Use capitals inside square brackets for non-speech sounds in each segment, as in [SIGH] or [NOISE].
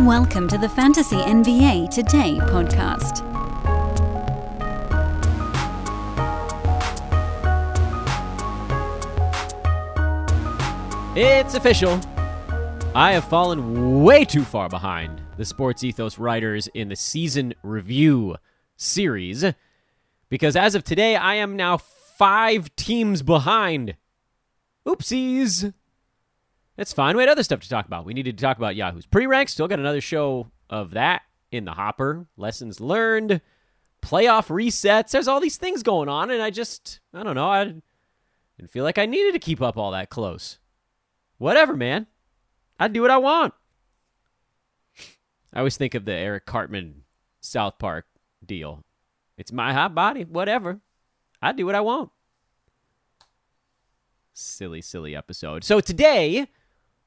Welcome to the Fantasy NBA Today podcast. It's official. I have fallen way too far behind the Sports Ethos writers in the season review series because as of today, I am now five teams behind. Oopsies. That's fine. We had other stuff to talk about. We needed to talk about Yahoo's pre rank. Still got another show of that in the hopper. Lessons learned, playoff resets. There's all these things going on, and I just, I don't know. I didn't feel like I needed to keep up all that close. Whatever, man. I do what I want. I always think of the Eric Cartman South Park deal. It's my hot body, whatever. I do what I want. Silly, silly episode. So today,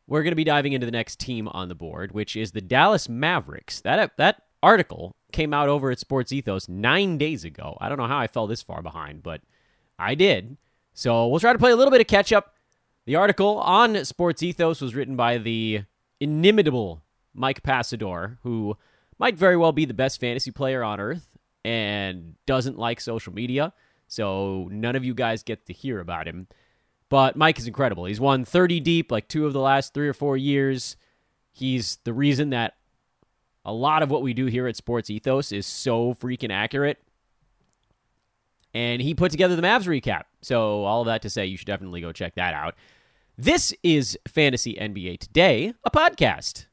we're going to be diving into the next team on the board, which is the Dallas Mavericks. That that article came out over at Sports Ethos nine days ago. I don't know how I fell this far behind, but I did. So we'll try to play a little bit of catch up. The article on Sports Ethos was written by the inimitable Mike Passador, who might very well be the best fantasy player on earth and doesn't like social media. So none of you guys get to hear about him. But Mike is incredible. He's won 30 deep like two of the last three or four years. He's the reason that a lot of what we do here at Sports Ethos is so freaking accurate. And he put together the Mavs recap. So, all of that to say, you should definitely go check that out. This is Fantasy NBA Today, a podcast,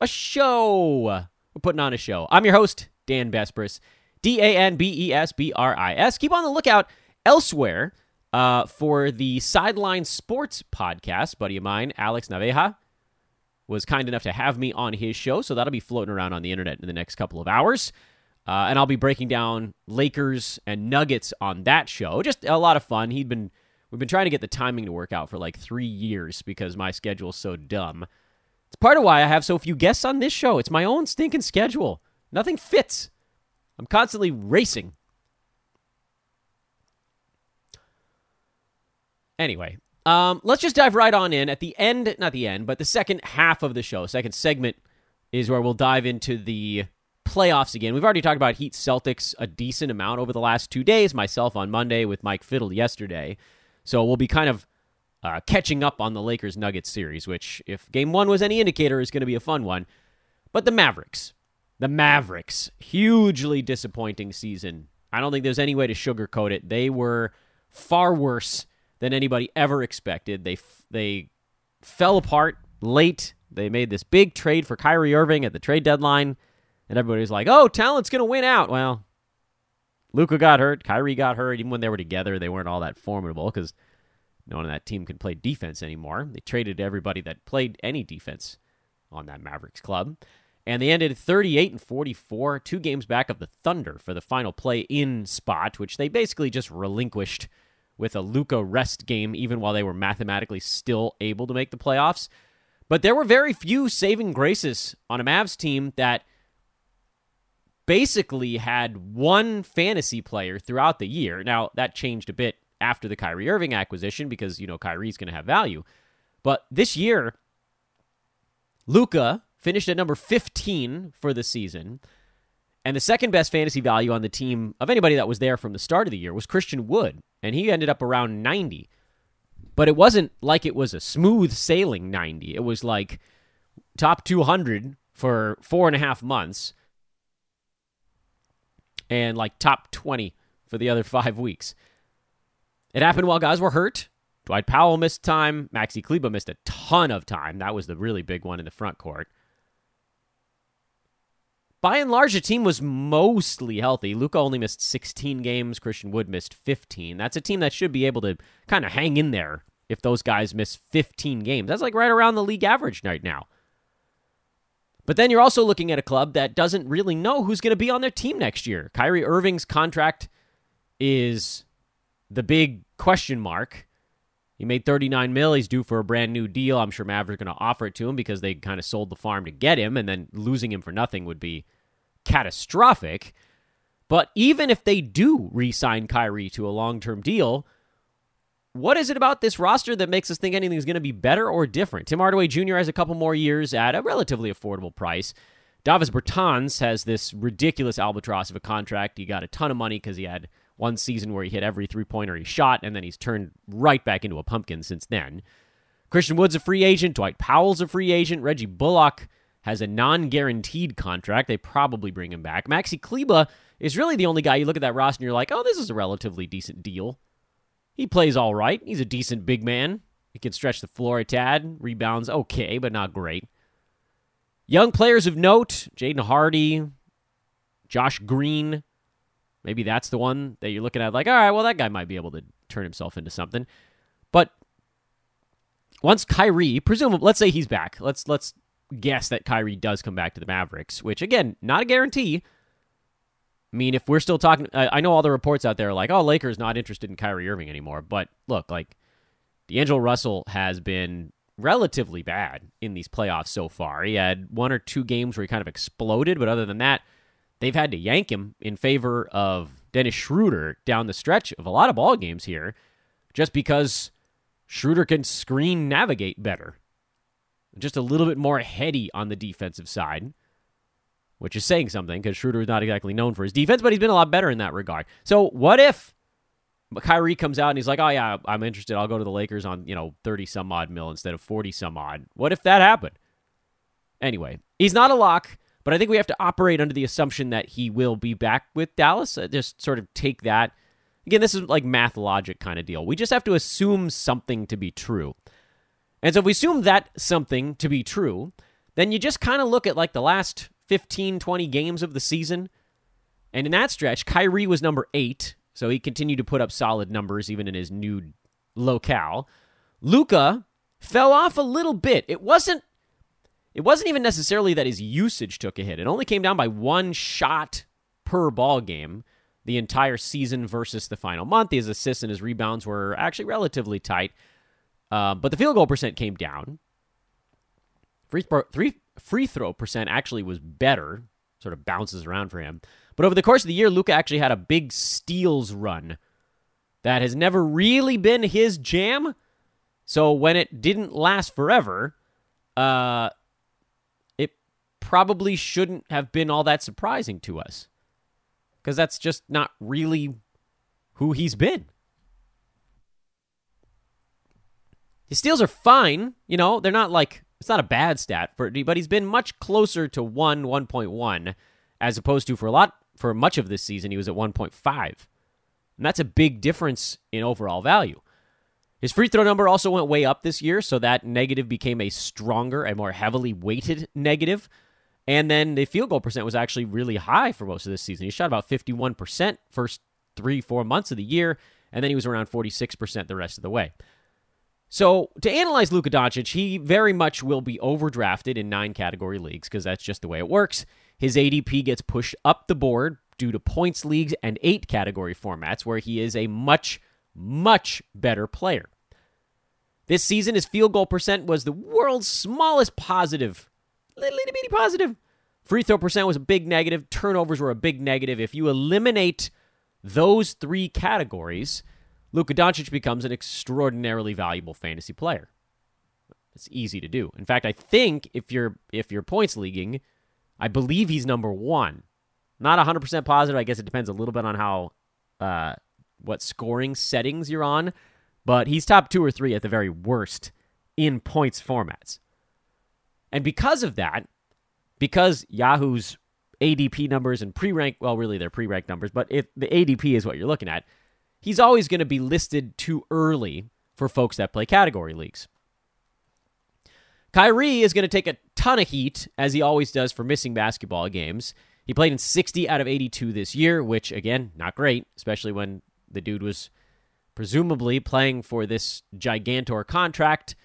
a show. We're putting on a show. I'm your host, Dan Besbris, D A N B E S B R I S. Keep on the lookout elsewhere uh, for the Sideline Sports podcast. Buddy of mine, Alex Naveja, was kind enough to have me on his show, so that'll be floating around on the internet in the next couple of hours. Uh, and I'll be breaking down Lakers and Nuggets on that show. Just a lot of fun. He'd been we've been trying to get the timing to work out for like three years because my schedule's so dumb. It's part of why I have so few guests on this show. It's my own stinking schedule. Nothing fits. I'm constantly racing. Anyway, um, let's just dive right on in. At the end, not the end, but the second half of the show, second segment, is where we'll dive into the playoffs again. We've already talked about Heat Celtics a decent amount over the last two days, myself on Monday with Mike Fiddle yesterday. So we'll be kind of uh, catching up on the Lakers Nuggets series, which, if game one was any indicator, is going to be a fun one. But the Mavericks. The Mavericks. Hugely disappointing season. I don't think there's any way to sugarcoat it. They were far worse than anybody ever expected. They they fell apart late. They made this big trade for Kyrie Irving at the trade deadline, and everybody was like, "Oh, talent's going to win out." Well, Luka got hurt, Kyrie got hurt. Even when they were together, they weren't all that formidable because no one on that team can play defense anymore. They traded everybody that played any defense on that Mavericks club. And they ended 38 and 44, two games back of the Thunder for the final play in spot, which they basically just relinquished with a Luka rest game, even while they were mathematically still able to make the playoffs. But there were very few saving graces on a Mavs team that basically had one fantasy player throughout the year. Now, that changed a bit after the Kyrie Irving acquisition because, you know, Kyrie's going to have value. But this year, Luka finished at number 15 for the season. And the second best fantasy value on the team of anybody that was there from the start of the year was Christian Wood, and he ended up around 90. But it wasn't like it was a smooth sailing 90. It was like top 200 for four and a half months and like top 20 for the other [LAUGHS] five weeks. It happened while guys were hurt. Dwight Powell missed time. Maxi Kleber missed a ton of time. That was the really big one in the front court by and large, the team was mostly healthy. Luka only missed 16 games. Christian Wood missed 15. That's a team that should be able to kind of hang in there if those guys miss 15 games. That's like right around the league average right now. But then you're also looking at a club that doesn't really know who's going to be on their team next year. Kyrie Irving's contract is the big question mark. He made 39 mil. He's due for a brand new deal. I'm sure Mavericks are going to offer it to him because they kind of sold the farm to get him, and then losing him for nothing would be catastrophic. But even if they do re-sign Kyrie to a long-term deal, what is it about this roster that makes us think anything's going to be better or different? Tim Hardaway Jr. has a couple more years at a relatively affordable price. Davis Bertans has this ridiculous albatross of a contract. He got a ton of money because he had one season where he hit every three pointer he shot, and then he's turned right back into a pumpkin since then. Christian Wood's a free agent. Dwight Powell's a free agent. Reggie Bullock has a non guaranteed contract. They probably bring him back. Maxi Kleber is really the only guy you look at that roster and you're like, oh, this is a relatively decent deal. He plays all right. He's a decent big man. He can stretch the floor a tad. Rebounds okay, but not great. Young players of note Jaden Hardy, Josh Green. Maybe that's the one that you're looking at, like, all right, well, that guy might be able to turn himself into something. But once Kyrie, presumably, let's say he's back. Let's let's guess that Kyrie does come back to the Mavericks, which again, not a guarantee. I mean, if we're still talking, I know all the reports out there are like, oh, Lakers not interested in Kyrie Irving anymore. But look, like, D'Angelo Russell has been relatively bad in these playoffs so far. He had one or two games where he kind of exploded, but other than that, they've had to yank him in favor of Dennis Schroeder down the stretch of a lot of ball games here, just because Schroeder can screen navigate better. Just a little bit more heady on the defensive side, which is saying something because Schroeder is not exactly known for his defense, but he's been a lot better in that regard. So, what if Kyrie comes out and he's like, "Oh yeah, I'm interested. I'll go to the Lakers on you know thirty some odd mil instead of forty some odd." What if that happened? Anyway, he's not a lock, but I think we have to operate under the assumption that he will be back with Dallas. Just sort of take that. Again, this is like math logic kind of deal. We just have to assume something to be true. And so if we assume that something to be true, then you just kind of look at like the last 15, 20 games of the season. And in that stretch, Kyrie was number eight so he continued to put up solid numbers even in his new locale. Luka fell off a little bit. It wasn't it wasn't even necessarily that his usage took a hit. It only came down by one shot per ball game the entire season versus the final month. His assists and his rebounds were actually relatively tight, uh, but the field goal percent came down. Free, three, free throw percent actually was better, sort of bounces around for him. But over the course of the year, Luka actually had a big steals run that has never really been his jam. So when it didn't last forever, uh, probably shouldn't have been all that surprising to us. Because that's just not really who he's been. His steals are fine. You know, they're not like, it's not a bad stat, for, but he's been much closer to 1, 1.1, as opposed to for a lot for much of this season, he was at 1.5. And that's a big difference in overall value. His free throw number also went way up this year, so that negative became a stronger, a more heavily weighted negative. And then the field goal percent was actually really high for most of this season. He shot about 51% first three, four months of the year, and then he was around 46% the rest of the way. So to analyze Luka Doncic, he very much will be overdrafted in nine category leagues because that's just the way it works. His ADP gets pushed up the board due to points leagues and eight category formats where he is a much, much better player. This season, his field goal percent was the world's smallest positive. Little itty bitty positive. Free throw percent was a big negative. Turnovers were a big negative. If you eliminate those three categories, Luka Doncic becomes an extraordinarily valuable fantasy player. It's easy to do. In fact, I think if you're if you're points leaguing, I believe he's number one. Not 100% positive. I guess it depends a little bit on how, uh, what scoring settings you're on, but he's top two or three at the very worst in points formats. And because of that, because Yahoo's ADP numbers and pre rank, well, really they're pre rank numbers, but if the ADP is what you're looking at, he's always going to be listed too early for folks that play category leagues. Kyrie is going to take a ton of heat, as he always does, for missing basketball games. He played in 60 out of 82 this year, which, again, not great, especially when the dude was presumably playing for this gigantor contract.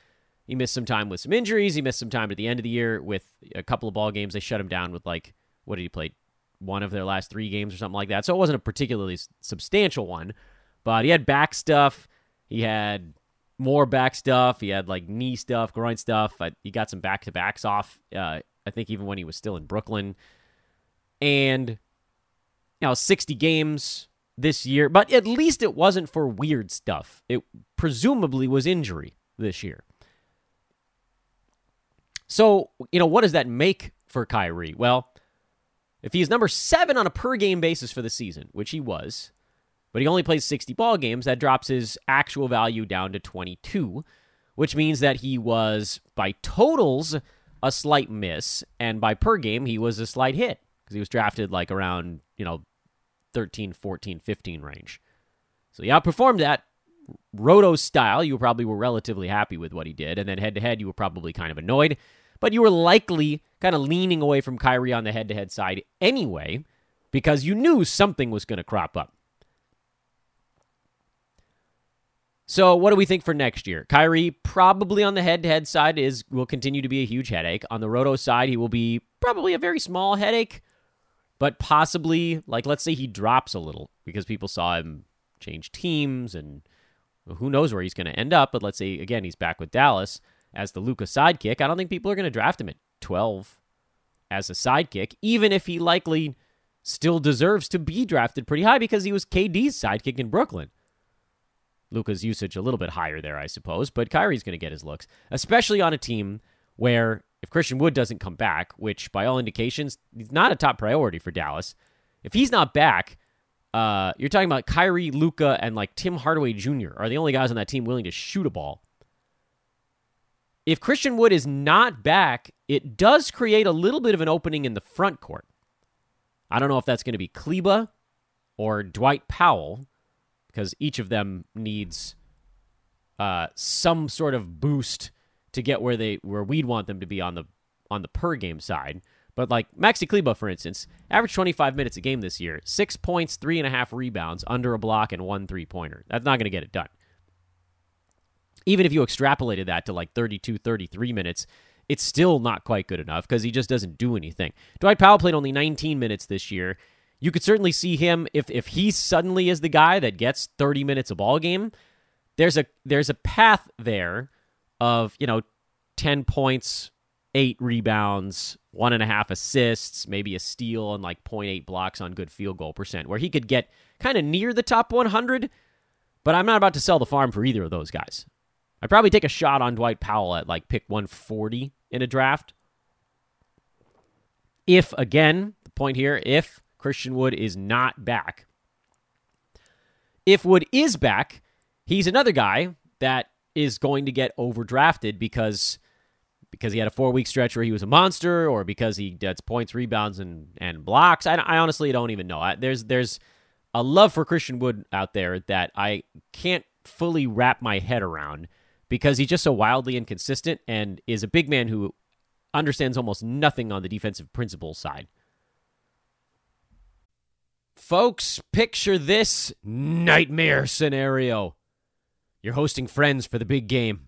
He missed some time with some injuries. He missed some time at the end of the year with a couple of ball games. They shut him down with, like, what did he play? One of their last three games or something like that. So it wasn't a particularly substantial one, but he had back stuff. He had more back stuff. He had like knee stuff, groin stuff. He got some back to backs off. Uh, I think even when he was still in Brooklyn, and you know, sixty games this year. But at least it wasn't for weird stuff. It presumably was injury this year. So you know, what does that make for Kyrie? Well. If he's number seven on a per game basis for the season, which he was, but he only plays 60 ball games, that drops his actual value down to 22, which means that he was, by totals, a slight miss, and by per game, he was a slight hit because he was drafted like around, you know, 13, 14, 15 range. So he outperformed that roto style. You probably were relatively happy with what he did, and then head to head, you were probably kind of annoyed, but you were likely kind of leaning away from Kyrie on the head to head side anyway because you knew something was going to crop up. So, what do we think for next year? Kyrie probably on the head-to-head side is will continue to be a huge headache. On the roto side, he will be probably a very small headache, but possibly like let's say he drops a little because people saw him change teams and who knows where he's going to end up, but let's say again he's back with Dallas as the Luka sidekick. I don't think people are going to draft him at 12 as a sidekick even if he likely still deserves to be drafted pretty high because he was KD's sidekick in Brooklyn. Luka's usage a little bit higher there, I suppose, but Kyrie's going to get his looks, especially on a team where if Christian Wood doesn't come back, which by all indications he's not a top priority for Dallas, if he's not back, uh, you're talking about Kyrie, Luka, and like Tim Hardaway Jr. are the only guys on that team willing to shoot a ball. If Christian Wood is not back, it does create a little bit of an opening in the front court. I don't know if that's going to be Kleber or Dwight Powell because each of them needs uh, some sort of boost to get where they where we'd want them to be on the on the per game side. But like Maxi Kleber, for instance, averaged 25 minutes a game this year, six points, three and a half rebounds, under a block, and one three pointer. That's not going to get it done. Even if you extrapolated that to like 32, 33 minutes, it's still not quite good enough because he just doesn't do anything. Dwight Powell played only 19 minutes this year you could certainly see him if if he suddenly is the guy that gets 30 minutes a ball game. There's a there's a path there of you know 10 points, eight rebounds, one and a half assists, maybe a steal, and like 0.8 blocks on good field goal percent, where he could get kind of near the top 100. But I'm not about to sell the farm for either of those guys. I'd probably take a shot on Dwight Powell at like pick 140 in a draft. If, again, the point here, if Christian Wood is not back. If Wood is back, he's another guy that is going to get overdrafted because because he had a four week stretch where he was a monster, or because he gets points, rebounds, and and blocks. I, I honestly don't even know. I, there's there's a love for Christian Wood out there that I can't fully wrap my head around because he's just so wildly inconsistent and is a big man who understands almost nothing on the defensive principles side. Folks, picture this nightmare scenario. You're hosting friends for the big game.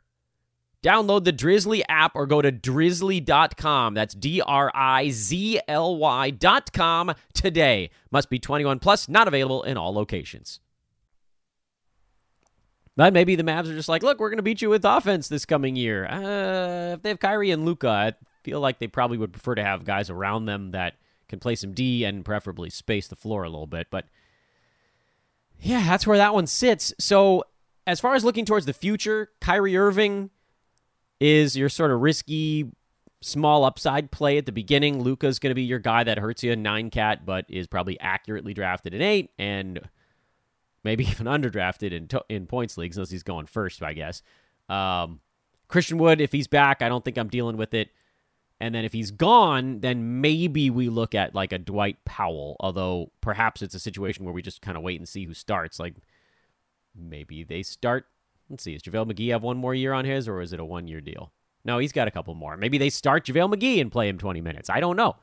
Download the Drizly app or go to drizly.com. That's D R I Z L Y.com today. Must be 21 plus, not available in all locations. But maybe the Mavs are just like, look, we're going to beat you with offense this coming year. Uh, if they have Kyrie and Luka, I feel like they probably would prefer to have guys around them that can play some D and preferably space the floor a little bit. But yeah, that's where that one sits. So as far as looking towards the future, Kyrie Irving is your sort of risky small upside play at the beginning. Luka's going to be your guy that hurts you in nine cat, but is probably accurately drafted in eight and maybe [LAUGHS] even underdrafted in to- in points leagues unless he's going first, I guess. Um, Christian Wood, if he's back, I don't think I'm dealing with it. And then if he's gone, then maybe we look at like a Dwight Powell. Although perhaps it's a situation where we just kind of wait and see who starts. Like maybe they start Let's see. Does JaVale McGee have one more year on his, or is it a one year deal? No, he's got a couple more. Maybe they start JaVale McGee and play him 20 minutes. I don't know.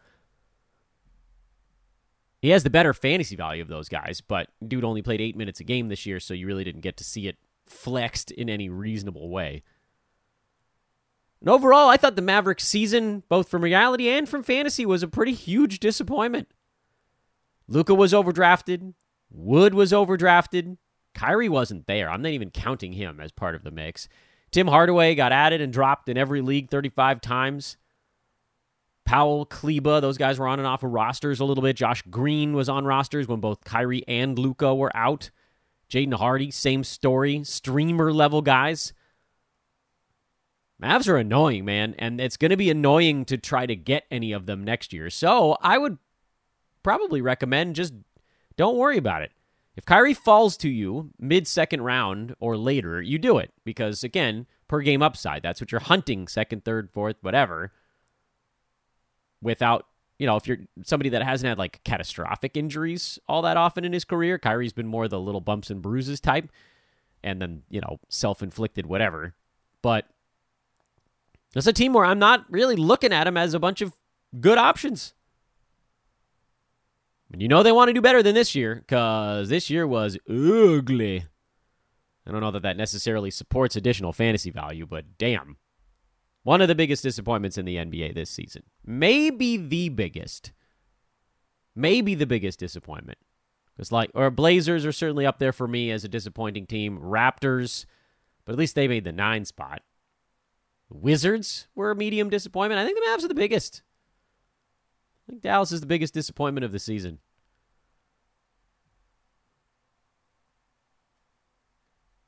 He has the better fantasy value of those guys, but dude only played eight minutes a game this year, so you really didn't get to see it flexed in any reasonable way. And overall, I thought the Mavericks season, both from reality and from fantasy, was a pretty huge disappointment. Luka was overdrafted. Wood was overdrafted. Kyrie wasn't there. I'm not even counting him as part of the mix. Tim Hardaway got added and dropped in every league 35 times. Powell, Kleber, those guys were on and off of rosters a little bit. Josh Green was on rosters when both Kyrie and Luka were out. Jaden Hardy, same story. Streamer level guys. Mavs are annoying, man, and it's going to be annoying to try to get any of them next year. So I would probably recommend just don't worry about it. If Kyrie falls to you mid second round or later, you do it because, again, per game upside. That's what you're hunting second, third, fourth, whatever. Without, you know, if you're somebody that hasn't had like catastrophic injuries all that often in his career, Kyrie's been more the little bumps and bruises type and then, you know, self inflicted, whatever. But it's a team where I'm not really looking at him as a bunch of good options. You know they want to do better than this year because this year was ugly. I don't know that that necessarily supports additional fantasy value, but damn. One of the biggest disappointments in the NBA this season. Maybe the biggest. Maybe the biggest disappointment. Because like or Blazers are certainly up there for me as a disappointing team. Raptors, but at least they made the nine spot. Wizards were a medium disappointment. I think the Mavs are the biggest. I think Dallas is the biggest disappointment of the season.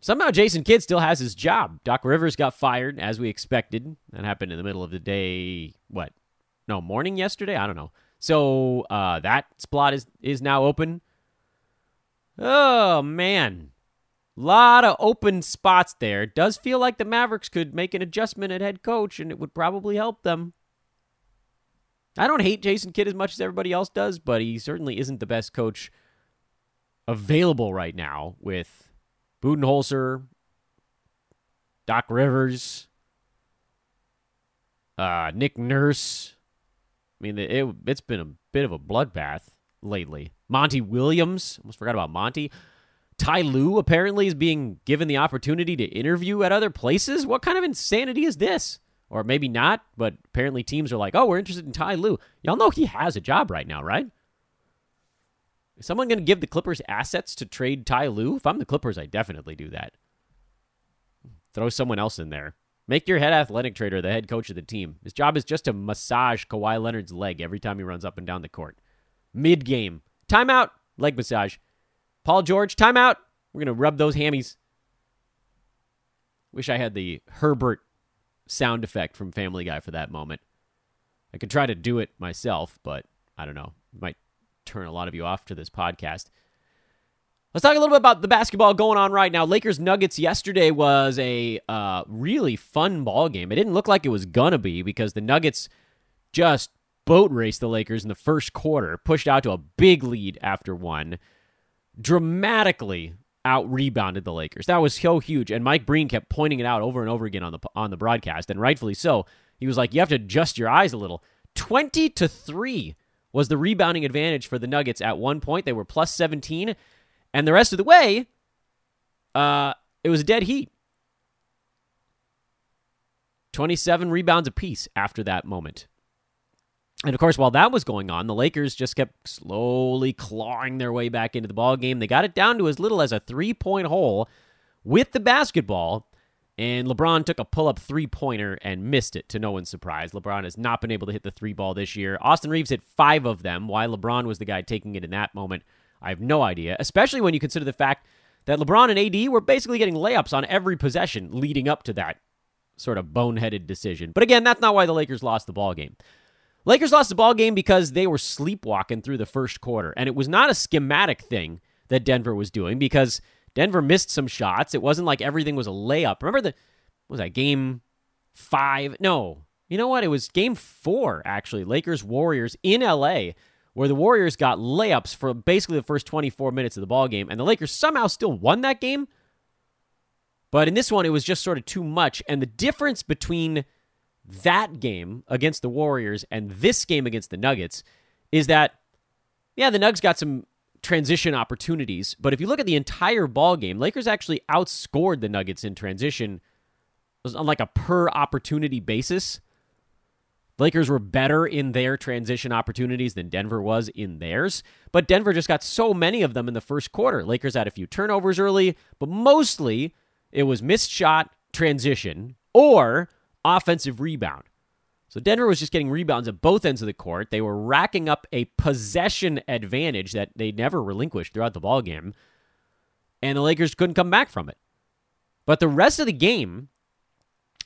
Somehow Jason Kidd still has his job. Doc Rivers got fired as we expected. That happened in the middle of the day. What? No, morning yesterday? I don't know. So uh, that spot is is now open. Oh man. Lot of open spots there. Does feel like the Mavericks could make an adjustment at head coach and it would probably help them. I don't hate Jason Kidd as much as everybody else does, but he certainly isn't the best coach available right now with Budenholzer, Doc Rivers, uh, Nick Nurse. I mean, it, it's been a bit of a bloodbath lately. Monty Williams, almost forgot about Monty. Ty Lue apparently is being given the opportunity to interview at other places. What kind of insanity is this? Or maybe not, but apparently teams are like, oh, we're interested in Ty Lue. Y'all know he has a job right now, right? Is someone going to give the Clippers assets to trade Ty Lue? If I'm the Clippers, I definitely do that. Throw someone else in there. Make your head athletic trader the head coach of the team. His job is just to massage Kawhi Leonard's leg every time he runs up and down the court. Mid game. Timeout. Leg massage. Paul George, timeout. We're going to rub those hammies. Wish I had the Herbert sound effect from Family Guy for that moment. I could try to do it myself, but I don't know. It might turn a lot of you off to this podcast. Let's talk a little bit about the basketball going on right now. Lakers Nuggets yesterday was a uh, really fun ball game. It didn't look like it was gonna be because the Nuggets just boat raced the Lakers in the first quarter, pushed out to a big lead after one, dramatically out rebounded the Lakers. That was so huge, and Mike Breen kept pointing it out over and over again on the on the broadcast, and rightfully so. He was like, "You have to adjust your eyes a little." Twenty to three was the rebounding advantage for the Nuggets at one point. They were plus seventeen, and the rest of the way, uh, it was a dead heat. Twenty-seven rebounds apiece after that moment. And of course, while that was going on, the Lakers just kept slowly clawing their way back into the ball game. They got it down to as little as a three-point hole with the basketball, and LeBron took a pull-up three-pointer and missed it to no one's surprise. LeBron has not been able to hit the three ball this year. Austin Reaves hit five of them. Why LeBron was the guy taking it in that moment, I have no idea. Especially when you consider the fact that LeBron and AD were basically getting layups on every possession leading up to that sort of boneheaded decision. But again, that's not why the Lakers lost the ball game. Lakers lost the ball game because they were sleepwalking through the first quarter, and it was not a schematic thing that Denver was doing because Denver missed some shots. It wasn't like everything was a layup. Remember the was that game five? No, you know what? It was game four actually. Lakers Warriors in LA, where the Warriors got layups for basically the first 24 minutes of the ball game, and the Lakers somehow still won that game. But in this one, it was just sort of too much. And the difference between that game against the Warriors and this game against the Nuggets is that, yeah, the Nuggets got some transition opportunities, but if you look at the entire ball game, Lakers actually outscored the Nuggets in transition on like a per opportunity basis. Lakers were better in their transition opportunities than Denver was in theirs, but Denver just got so many of them in the first quarter. Lakers had a few turnovers early, but mostly it was missed shot, transition, or offensive rebound. So Denver was just getting rebounds at both ends of the court. They were racking up a possession advantage that they never relinquished throughout the ball game, and the Lakers couldn't come back from it. But the rest of the game,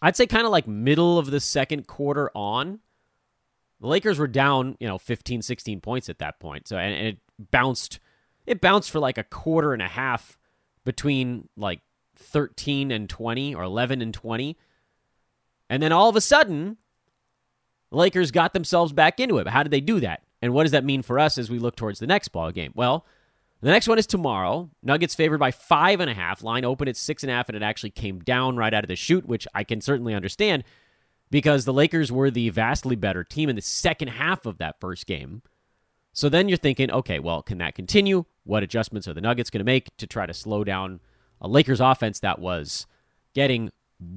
I'd say kind of like middle of the second quarter on, the Lakers were down, you know, 15, 16 points at that point. So and, and it bounced it bounced for like a quarter and a half between like 13 and 20 or 11 and 20. And then all of a sudden, Lakers got themselves back into it. But how did they do that? And what does that mean for us as we look towards the next ball game? Well, the next one is tomorrow. Nuggets favored by five and a half. Line opened at six and a half, and it actually came down right out of the shoot, which I can certainly understand because the Lakers were the vastly better team in the second half of that first game. So then you're thinking, okay, well, can that continue? What adjustments are the Nuggets going to make to try to slow down a Lakers offense that was getting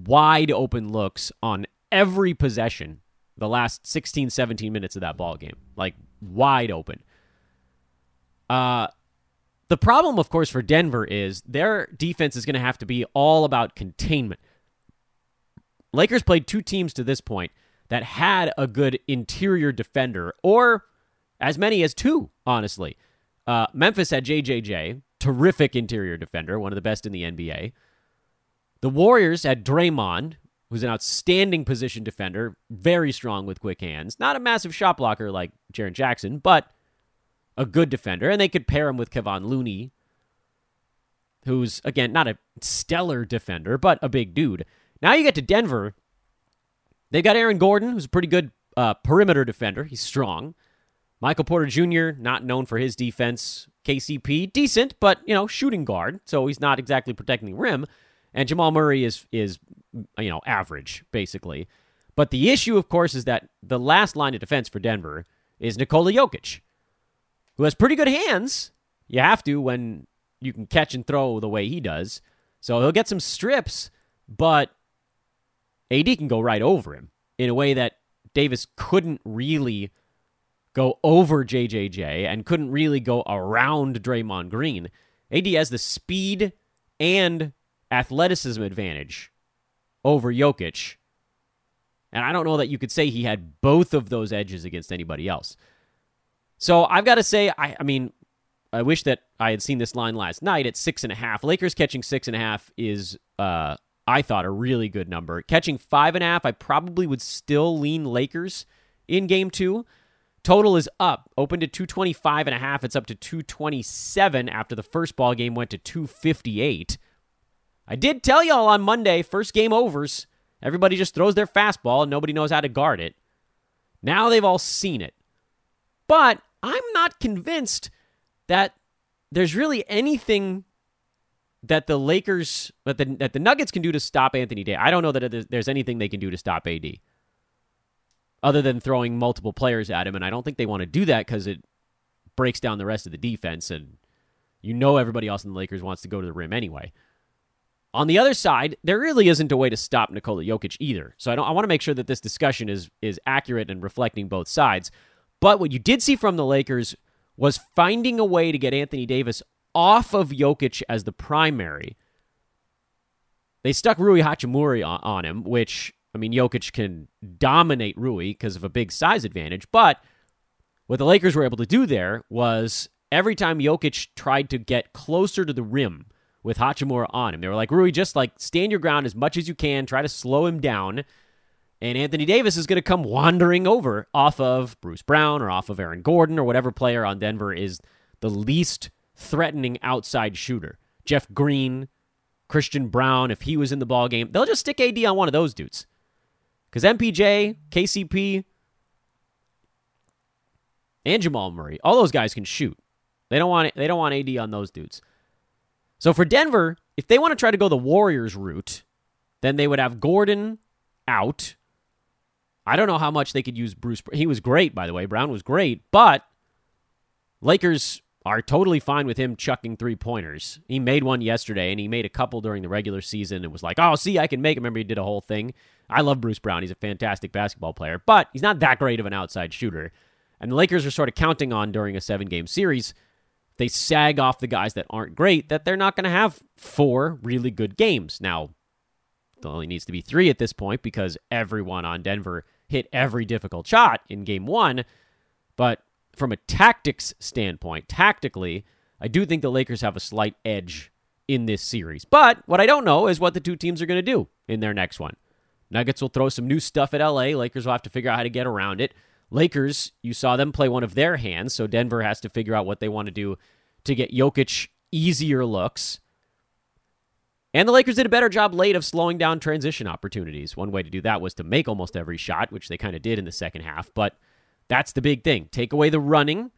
wide open looks on every possession the last 16 17 minutes of that ball game. Like wide open. Uh the problem of course for denver is their defense is going to have to be all about containment. Lakers played two teams to this point that had a good interior defender or as many as two honestly. Uh, memphis had jjj terrific interior defender one of the best in the nba the Warriors had Draymond, who's an outstanding position defender, very strong with quick hands. Not a massive shot blocker like Jaren Jackson, but a good defender. And they could pair him with Kevon Looney, who's, again, not a stellar defender, but a big dude. Now you get to Denver. They've got Aaron Gordon, who's a pretty good uh, perimeter defender. He's strong. Michael Porter Jr., not known for his defense. KCP, decent, but, you know, shooting guard, so he's not exactly protecting the rim. And Jamal Murray is is you know average basically. But the issue, of course, is that the last line of defense for Denver is Nikola Jokic, who has pretty good hands. You have to when you can catch and throw the way he does. So he'll get some strips, but AD can go right over him in a way that Davis couldn't really go over JJJ and couldn't really go around Draymond Green. AD has the speed and athleticism advantage over Jokic. And I don't know that you could say he had both of those edges against anybody else. So I've got to say, I, I mean, I wish that I had seen this line last night at six and a half. Lakers catching six and a half is, uh, I thought, a really good number. Catching five and a half, I probably would still lean Lakers in game two. Total is up, opened to 225 and a half. It's up to 227 after the first ball game went to 258. I did tell y'all on Monday, first game overs, everybody just throws their fastball and nobody knows how to guard it. Now they've all seen it. But I'm not convinced that there's really anything that the Lakers, that the, that the Nuggets can do to stop Anthony Davis. I don't know that there's anything they can do to stop AD other than throwing multiple players at him. And I don't think they want to do that because it breaks down the rest of the defense. And you know everybody else in the Lakers wants to go to the rim anyway. On the other side, there really isn't a way to stop Nikola Jokic either. So I, I want to make sure that this discussion is is accurate and reflecting both sides. But what you did see from the Lakers was finding a way to get Anthony Davis off of Jokic as the primary. They stuck Rui Hachimura on, on him, which I mean, Jokic can dominate Rui because of a big size advantage. But what the Lakers were able to do there was every time Jokic tried to get closer to the rim with Hachimura on him. They were like, Rui, just like stand your ground as much as you can, try to slow him down. And Anthony Davis is going to come wandering over off of Bruce Brown or off of Aaron Gordon or whatever player on Denver is the least threatening outside shooter. Jeff Green, Christian Braun, if he was in the ball game, they'll just stick AD on one of those dudes. Because MPJ, KCP, and Jamal Murray, all those guys can shoot. They don't want they don't want AD on those dudes. So for Denver, if they want to try to go the Warriors route, then they would have Gordon out. I don't know how much they could use Bruce. He was great, by the way. Brown was great, but Lakers are totally fine with him chucking three pointers. He made one yesterday, and he made a couple during the regular season and was like, oh, see, I can make him. Remember, he did a whole thing. I love Bruce Brown. He's a fantastic basketball player, but he's not that great of an outside shooter. And the Lakers are sort of counting on during a seven game series. They sag off the guys that aren't great, that they're not going to have four really good games. Now, it only needs to be three at this point because everyone on Denver hit every difficult shot in game one. But from a tactics standpoint, tactically, I do think the Lakers have a slight edge in this series. But what I don't know is what the two teams are going to do in their next one. Nuggets will throw some new stuff at LA. Lakers will have to figure out how to get around it. Lakers, you saw them play one of their hands, so Denver has to figure out what they want to do to get Jokic easier looks. And the Lakers did a better job late of slowing down transition opportunities. One way to do that was to make almost every shot, which they kind of did in the second half. But that's the big thing. Take away the running,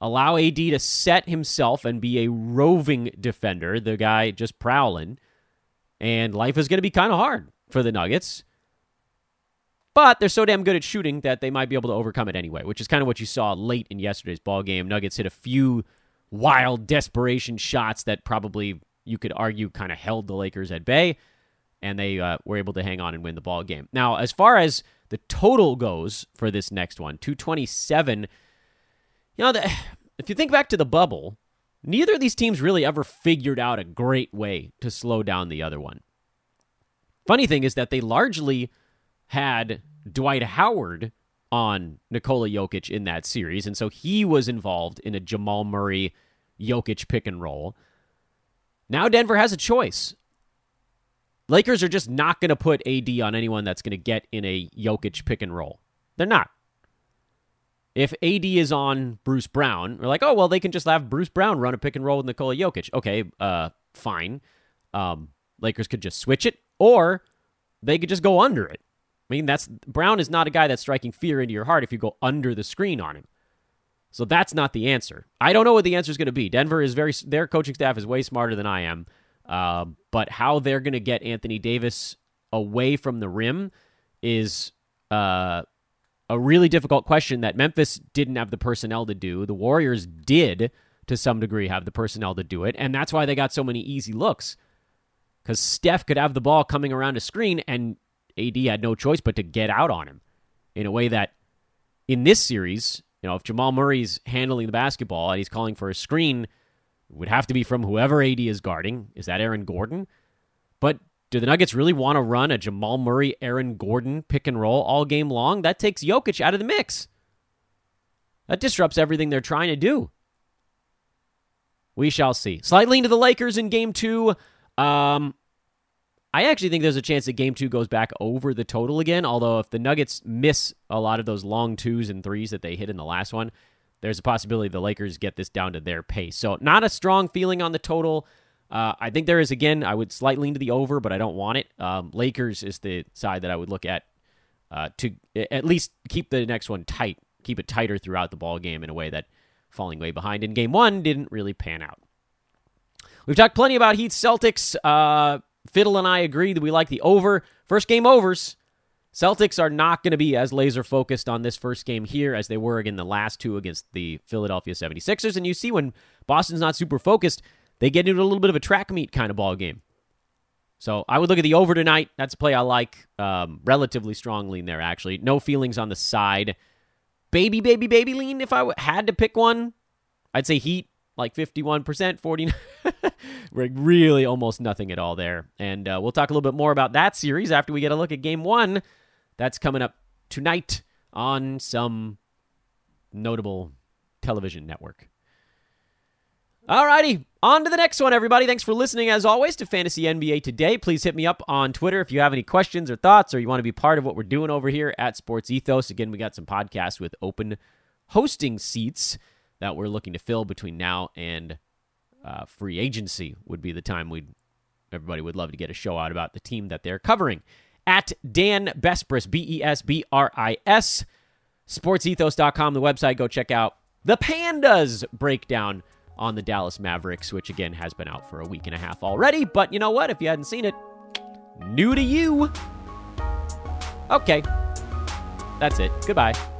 allow AD to set himself and be a roving defender, the guy just prowling, and life is going to be kind of hard for the Nuggets. But they're so damn good at shooting that they might be able to overcome it anyway, which is kind of what you saw late in yesterday's ball game. Nuggets hit a few wild desperation shots that probably you could argue kind of held the Lakers at bay, and they uh, were able to hang on and win the ball game. Now, as far as the total goes for this next one, 227, you know, the, if you think back to the bubble, neither of these teams really ever figured out a great way to slow down the other one. Funny thing is that they largely had Dwight Howard on Nikola Jokic in that series, and so he was involved in a Jamal Murray Jokic pick and roll. Now Denver has a choice. Lakers are just not going to put AD on anyone that's going to get in a Jokic pick and roll. They're not. If AD is on Bruce Brown, we're like, oh well, they can just have Bruce Brown run a pick and roll with Nikola Jokic. Okay, uh, fine. Um, Lakers could just switch it, or they could just go under it. I mean, that's Brown is not a guy that's striking fear into your heart if you go under the screen on him. So that's not the answer. I don't know what the answer is going to be. Denver is very their coaching staff is way smarter than I am. Uh, but how they're going to get Anthony Davis away from the rim is uh, a really difficult question that Memphis didn't have the personnel to do. The Warriors did to some degree have the personnel to do it, and that's why they got so many easy looks. Because Steph could have the ball coming around a screen, and AD had no choice but to get out on him in a way that in this series, you know, if Jamal Murray's handling the basketball and he's calling for a screen, it would have to be from whoever AD is guarding. Is that Aaron Gordon? But do the Nuggets really want to run a Jamal Murray, Aaron Gordon pick and roll all game long? That takes Jokic out of the mix. That disrupts everything they're trying to do. We shall see. Slightly into the Lakers in game two. Um, I actually think there's a chance that game two goes back over the total again. Although, if the Nuggets miss a lot of those long twos and threes that they hit in the last one, there's a possibility the Lakers get this down to their pace. So, not a strong feeling on the total. Uh, I think there is, again, I would slightly lean to the over, but I don't want it. Um, Lakers is the side that I would look at uh, to at least keep the next one tight, keep it tighter throughout the ball game in a way that falling way behind in game one didn't really pan out. We've talked plenty about Heat Celtics. Uh, Fiddle and I agree that we like the over. First game overs. Celtics are not going to be as laser focused on this first game here as they were again the last two against the Philadelphia 76ers. And you see when Boston's not super focused, they get into a little bit of a track meet kind of ball game. So I would look at the over tonight. That's a play I like um, relatively strongly in there, actually. No feelings on the side. Baby, baby, baby lean. If I had to pick one, I'd say Heat like 51%, 49 [LAUGHS] really almost nothing at all there. And uh, we'll talk a little bit more about that series after we get a look at game one. That's coming up tonight on some notable television network. Alrighty, on to the next one, everybody. Thanks for listening, as always, to Fantasy NBA Today. Please hit me up on Twitter if you have any questions or thoughts, or you want to be part of what we're doing over here at Sports Ethos. Again, we got some podcasts with open hosting seats that we're looking to fill between now and uh, free agency would be the time we'd everybody would love to get a show out about the team that they're covering. At Dan Besbris, B E S B R I S, sportsethos.com, the website. Go check out the Pandas breakdown on the Dallas Mavericks, which again has been out for a week and a half already. But you know what? If you hadn't seen it, new to you. Okay. That's it. Goodbye.